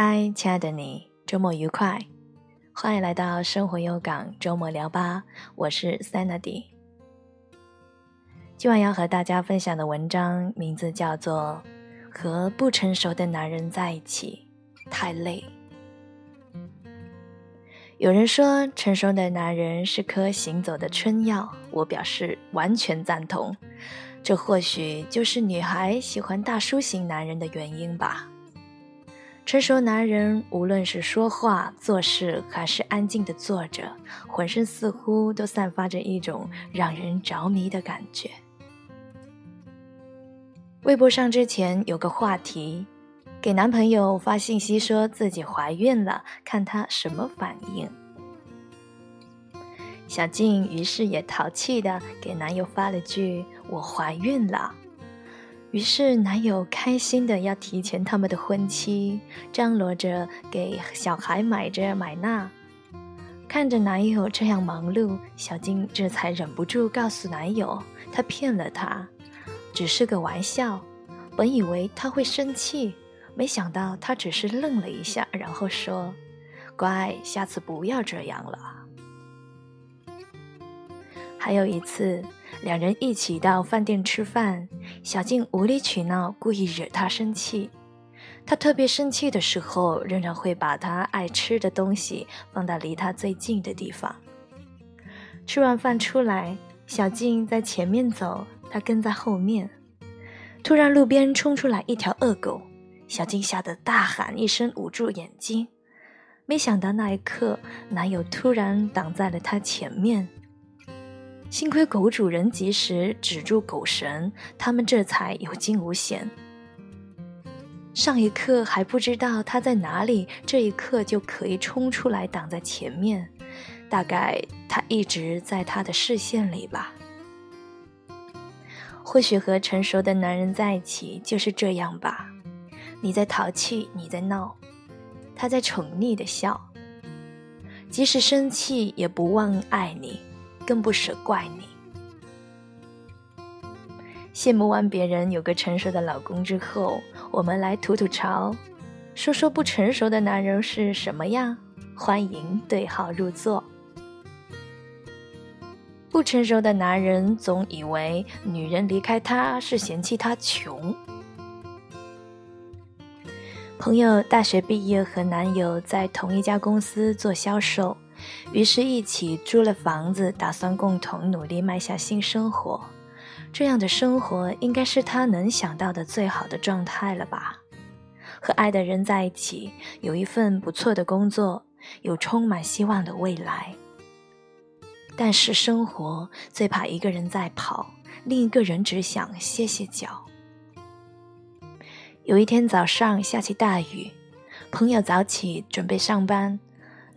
嗨，亲爱的你，周末愉快！欢迎来到生活有港周末聊吧，我是 Sandy。今晚要和大家分享的文章名字叫做《和不成熟的男人在一起太累》。有人说，成熟的男人是颗行走的春药，我表示完全赞同。这或许就是女孩喜欢大叔型男人的原因吧。成熟男人无论是说话、做事，还是安静的坐着，浑身似乎都散发着一种让人着迷的感觉。微博上之前有个话题，给男朋友发信息说自己怀孕了，看他什么反应。小静于是也淘气的给男友发了句：“我怀孕了。”于是，男友开心的要提前他们的婚期，张罗着给小孩买这买那。看着男友这样忙碌，小静这才忍不住告诉男友，她骗了他，只是个玩笑。本以为他会生气，没想到他只是愣了一下，然后说：“乖，下次不要这样了。”还有一次。两人一起到饭店吃饭，小静无理取闹，故意惹他生气。他特别生气的时候，仍然会把他爱吃的东西放到离他最近的地方。吃完饭出来，小静在前面走，他跟在后面。突然，路边冲出来一条恶狗，小静吓得大喊一声，捂住眼睛。没想到那一刻，男友突然挡在了她前面。幸亏狗主人及时止住狗绳，他们这才有惊无险。上一刻还不知道他在哪里，这一刻就可以冲出来挡在前面。大概他一直在他的视线里吧。或许和成熟的男人在一起就是这样吧。你在淘气，你在闹，他在宠溺的笑，即使生气也不忘爱你。更不舍怪你。羡慕完别人有个成熟的老公之后，我们来吐吐槽，说说不成熟的男人是什么样。欢迎对号入座。不成熟的男人总以为女人离开他是嫌弃他穷。朋友大学毕业和男友在同一家公司做销售。于是，一起租了房子，打算共同努力迈向新生活。这样的生活应该是他能想到的最好的状态了吧？和爱的人在一起，有一份不错的工作，有充满希望的未来。但是，生活最怕一个人在跑，另一个人只想歇歇脚。有一天早上下起大雨，朋友早起准备上班。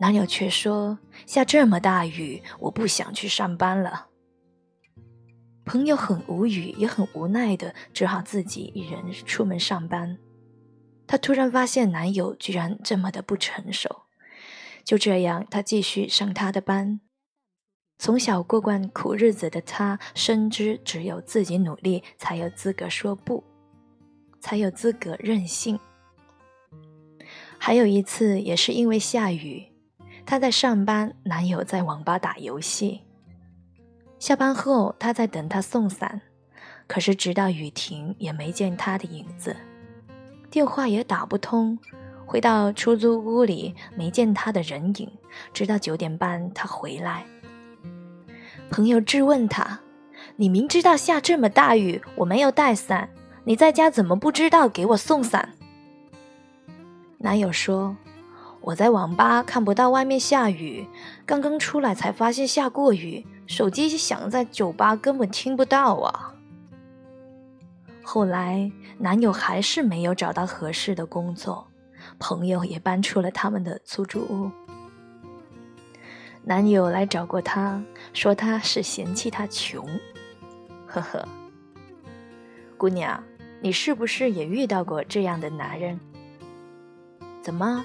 男友却说：“下这么大雨，我不想去上班了。”朋友很无语，也很无奈的，只好自己一人出门上班。她突然发现男友居然这么的不成熟。就这样，她继续上她的班。从小过惯苦日子的她，深知只有自己努力，才有资格说不，才有资格任性。还有一次，也是因为下雨。她在上班，男友在网吧打游戏。下班后，她在等他送伞，可是直到雨停也没见他的影子，电话也打不通。回到出租屋里，没见他的人影。直到九点半，他回来，朋友质问他：“你明知道下这么大雨，我没有带伞，你在家怎么不知道给我送伞？”男友说。我在网吧看不到外面下雨，刚刚出来才发现下过雨。手机响在酒吧根本听不到啊。后来男友还是没有找到合适的工作，朋友也搬出了他们的出租屋。男友来找过她，说他是嫌弃他穷。呵呵，姑娘，你是不是也遇到过这样的男人？怎么？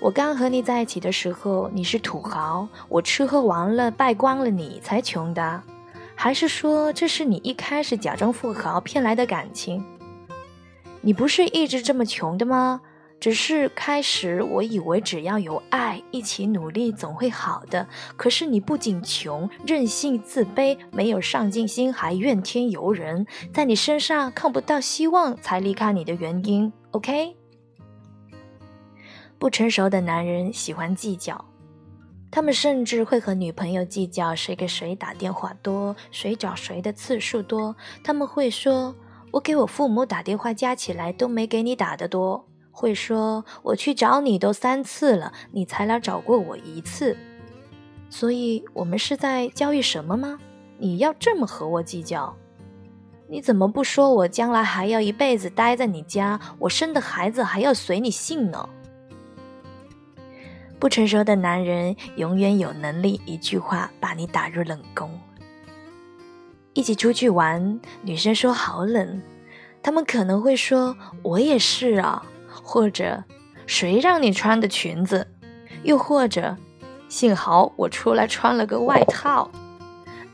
我刚和你在一起的时候，你是土豪，我吃喝玩乐败光了，你才穷的，还是说这是你一开始假装富豪骗来的感情？你不是一直这么穷的吗？只是开始我以为只要有爱，一起努力总会好的。可是你不仅穷、任性、自卑，没有上进心，还怨天尤人，在你身上看不到希望才离开你的原因。OK？不成熟的男人喜欢计较，他们甚至会和女朋友计较谁给谁打电话多，谁找谁的次数多。他们会说：“我给我父母打电话加起来都没给你打的多。”会说：“我去找你都三次了，你才来找过我一次。”所以，我们是在教育什么吗？你要这么和我计较？你怎么不说我将来还要一辈子待在你家，我生的孩子还要随你姓呢？不成熟的男人永远有能力一句话把你打入冷宫。一起出去玩，女生说好冷，他们可能会说：“我也是啊。”或者，谁让你穿的裙子？又或者，幸好我出来穿了个外套。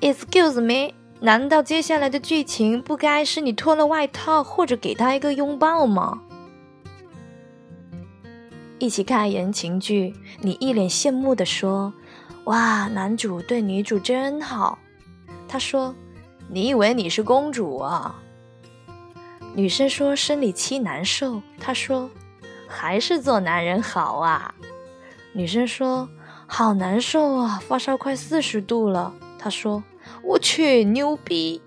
Excuse me，难道接下来的剧情不该是你脱了外套，或者给他一个拥抱吗？一起看言情剧，你一脸羡慕地说：“哇，男主对女主真好。”他说：“你以为你是公主啊？”女生说生理期难受，他说。还是做男人好啊！女生说：“好难受啊，发烧快四十度了。”他说：“我去，牛逼！”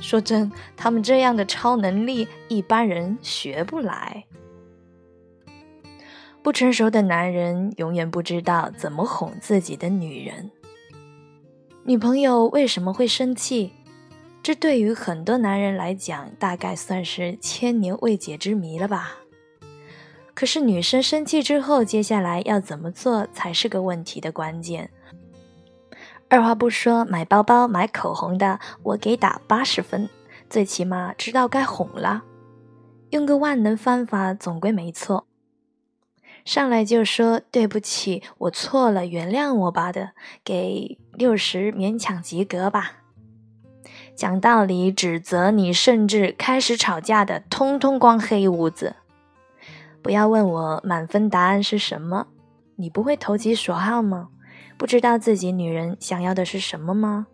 说真，他们这样的超能力，一般人学不来。不成熟的男人永远不知道怎么哄自己的女人。女朋友为什么会生气？这对于很多男人来讲，大概算是千年未解之谜了吧。可是女生生气之后，接下来要怎么做才是个问题的关键。二话不说，买包包、买口红的，我给打八十分，最起码知道该哄了。用个万能方法总归没错。上来就说对不起，我错了，原谅我吧的，给六十勉强及格吧。讲道理、指责你，甚至开始吵架的，通通关黑屋子。不要问我满分答案是什么，你不会投其所好吗？不知道自己女人想要的是什么吗？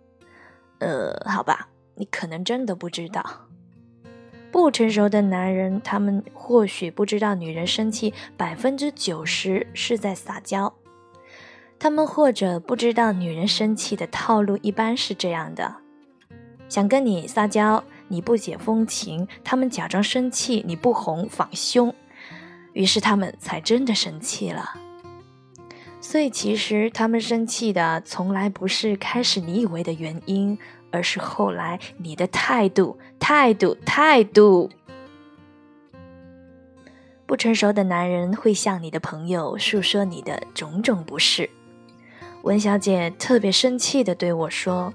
呃，好吧，你可能真的不知道。不成熟的男人，他们或许不知道女人生气百分之九十是在撒娇，他们或者不知道女人生气的套路一般是这样的：想跟你撒娇，你不解风情，他们假装生气，你不哄仿凶。于是他们才真的生气了。所以其实他们生气的从来不是开始你以为的原因，而是后来你的态度、态度、态度。不成熟的男人会向你的朋友诉说你的种种不是。文小姐特别生气的对我说。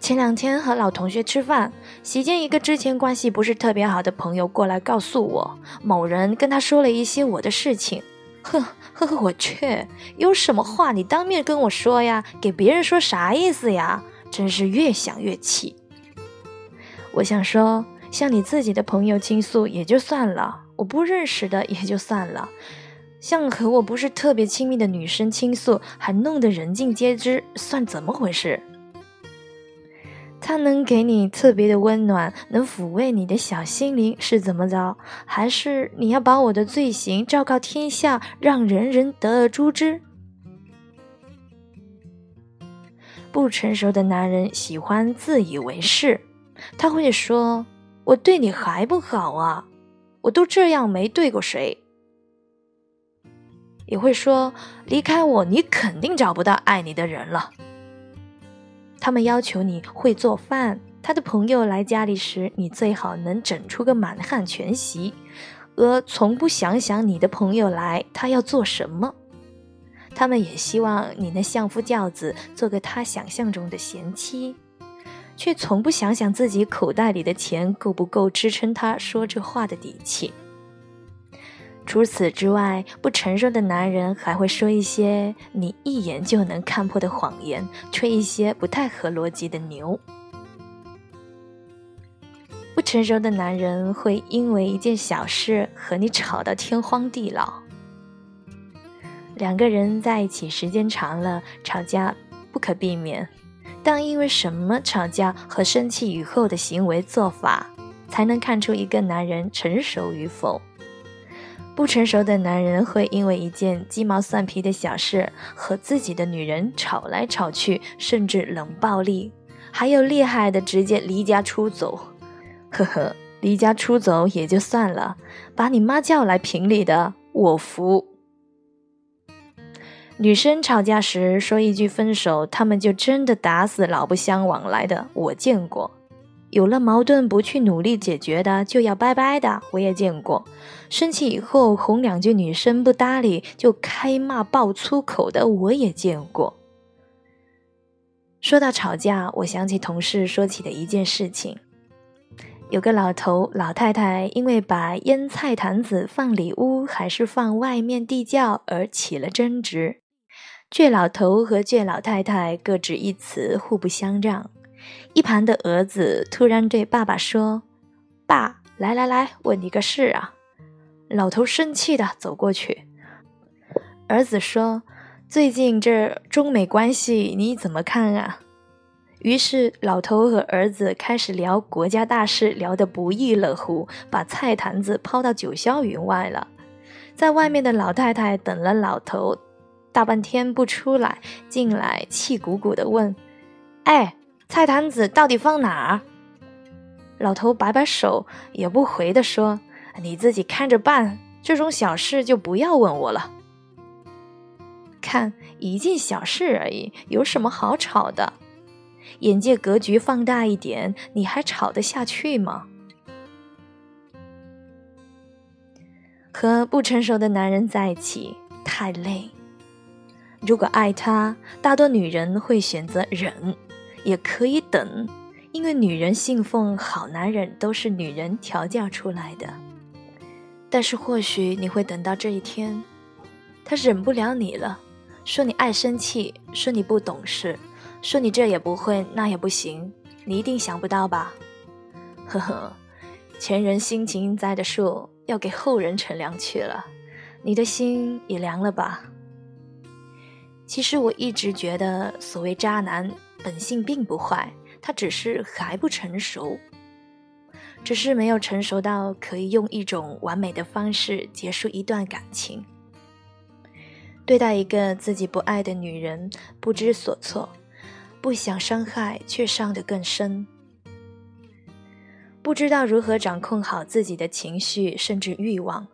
前两天和老同学吃饭，席间一个之前关系不是特别好的朋友过来告诉我，某人跟他说了一些我的事情。呵呵呵，我去，有什么话你当面跟我说呀，给别人说啥意思呀？真是越想越气。我想说，向你自己的朋友倾诉也就算了，我不认识的也就算了，向和我不是特别亲密的女生倾诉，还弄得人尽皆知，算怎么回事？他能给你特别的温暖，能抚慰你的小心灵，是怎么着？还是你要把我的罪行昭告天下，让人人得而诛之？不成熟的男人喜欢自以为是，他会说：“我对你还不好啊，我都这样没对过谁。”也会说：“离开我，你肯定找不到爱你的人了。”他们要求你会做饭，他的朋友来家里时，你最好能整出个满汉全席，而从不想想你的朋友来他要做什么。他们也希望你能相夫教子，做个他想象中的贤妻，却从不想想自己口袋里的钱够不够支撑他说这话的底气。除此之外，不成熟的男人还会说一些你一眼就能看破的谎言，吹一些不太合逻辑的牛。不成熟的男人会因为一件小事和你吵到天荒地老。两个人在一起时间长了，吵架不可避免，但因为什么吵架和生气以后的行为做法，才能看出一个男人成熟与否。不成熟的男人会因为一件鸡毛蒜皮的小事和自己的女人吵来吵去，甚至冷暴力，还有厉害的直接离家出走。呵呵，离家出走也就算了，把你妈叫来评理的，我服。女生吵架时说一句分手，他们就真的打死老不相往来的，我见过。有了矛盾不去努力解决的，就要拜拜的，我也见过；生气以后哄两句女生不搭理就开骂爆粗口的，我也见过。说到吵架，我想起同事说起的一件事情：有个老头老太太因为把腌菜坛子放里屋还是放外面地窖而起了争执，倔老头和倔老太太各执一词，互不相让。一旁的儿子突然对爸爸说：“爸，来来来，问你个事啊！”老头生气的走过去。儿子说：“最近这中美关系你怎么看啊？”于是老头和儿子开始聊国家大事，聊得不亦乐乎，把菜坛子抛到九霄云外了。在外面的老太太等了老头大半天不出来，进来气鼓鼓的问：“哎？”菜坛子到底放哪儿？老头摆摆手，也不回的说：“你自己看着办，这种小事就不要问我了。看一件小事而已，有什么好吵的？眼界格局放大一点，你还吵得下去吗？”和不成熟的男人在一起太累。如果爱他，大多女人会选择忍。也可以等，因为女人信奉好男人都是女人调教出来的。但是或许你会等到这一天，他忍不了你了，说你爱生气，说你不懂事，说你这也不会那也不行，你一定想不到吧？呵呵，前人辛勤栽的树，要给后人乘凉去了，你的心也凉了吧？其实我一直觉得，所谓渣男。本性并不坏，他只是还不成熟，只是没有成熟到可以用一种完美的方式结束一段感情。对待一个自己不爱的女人，不知所措，不想伤害却伤得更深，不知道如何掌控好自己的情绪甚至欲望，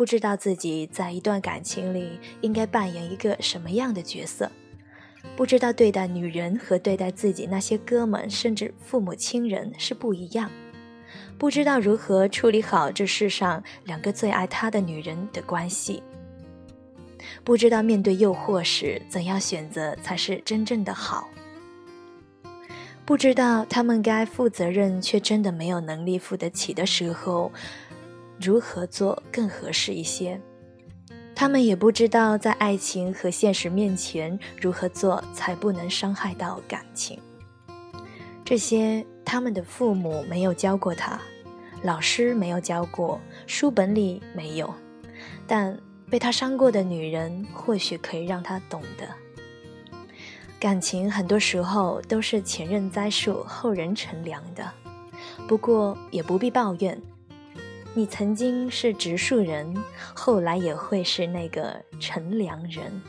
不知道自己在一段感情里应该扮演一个什么样的角色。不知道对待女人和对待自己那些哥们甚至父母亲人是不一样，不知道如何处理好这世上两个最爱他的女人的关系，不知道面对诱惑时怎样选择才是真正的好，不知道他们该负责任却真的没有能力负得起的时候，如何做更合适一些。他们也不知道，在爱情和现实面前，如何做才不能伤害到感情。这些他们的父母没有教过他，老师没有教过，书本里没有。但被他伤过的女人，或许可以让他懂得。感情很多时候都是前人栽树，后人乘凉的。不过也不必抱怨。你曾经是植树人，后来也会是那个乘凉人。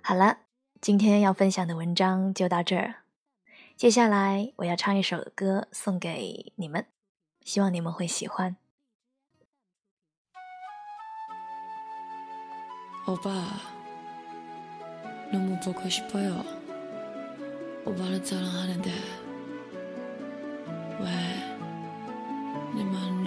好了，今天要分享的文章就到这儿。接下来我要唱一首歌送给你们，希望你们会喜欢。欧巴。 너무 보고 싶어요. 오빠는 사랑하는데 왜내마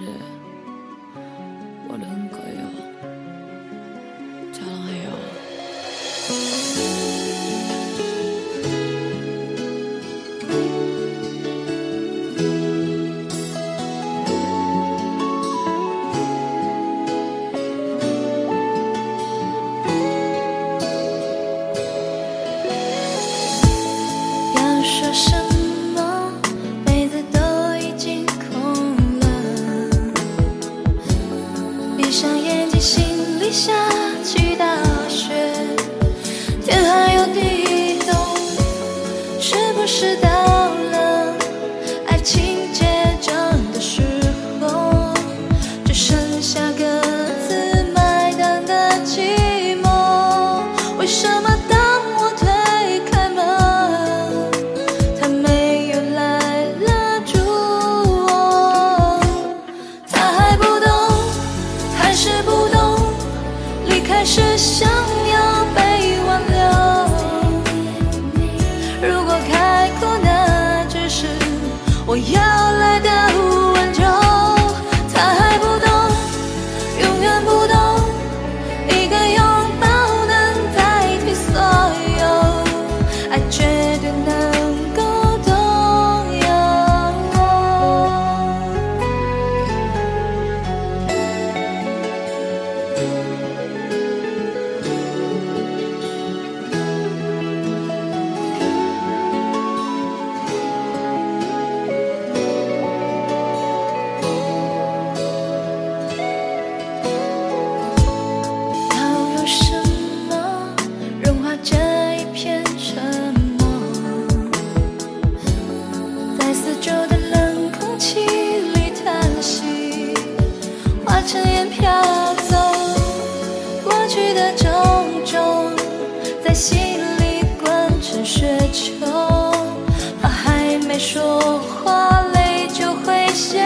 说话泪就会先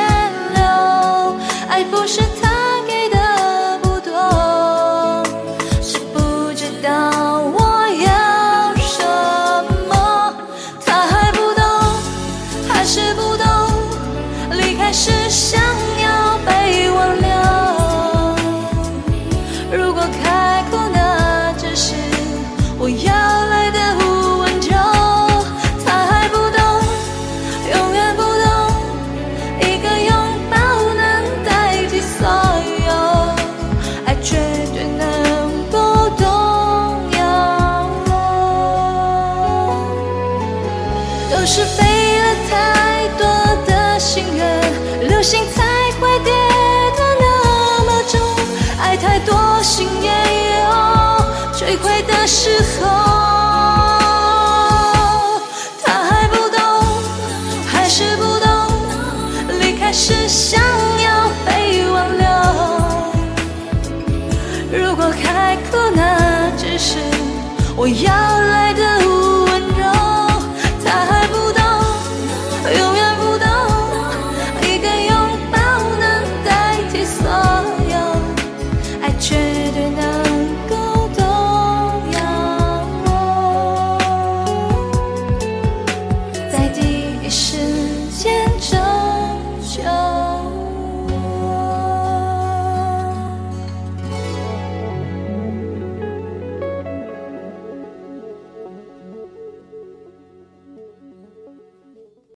流。爱不是时候他还不懂，还是不懂，离开是想要被挽留。如果开口，那只是我要来的。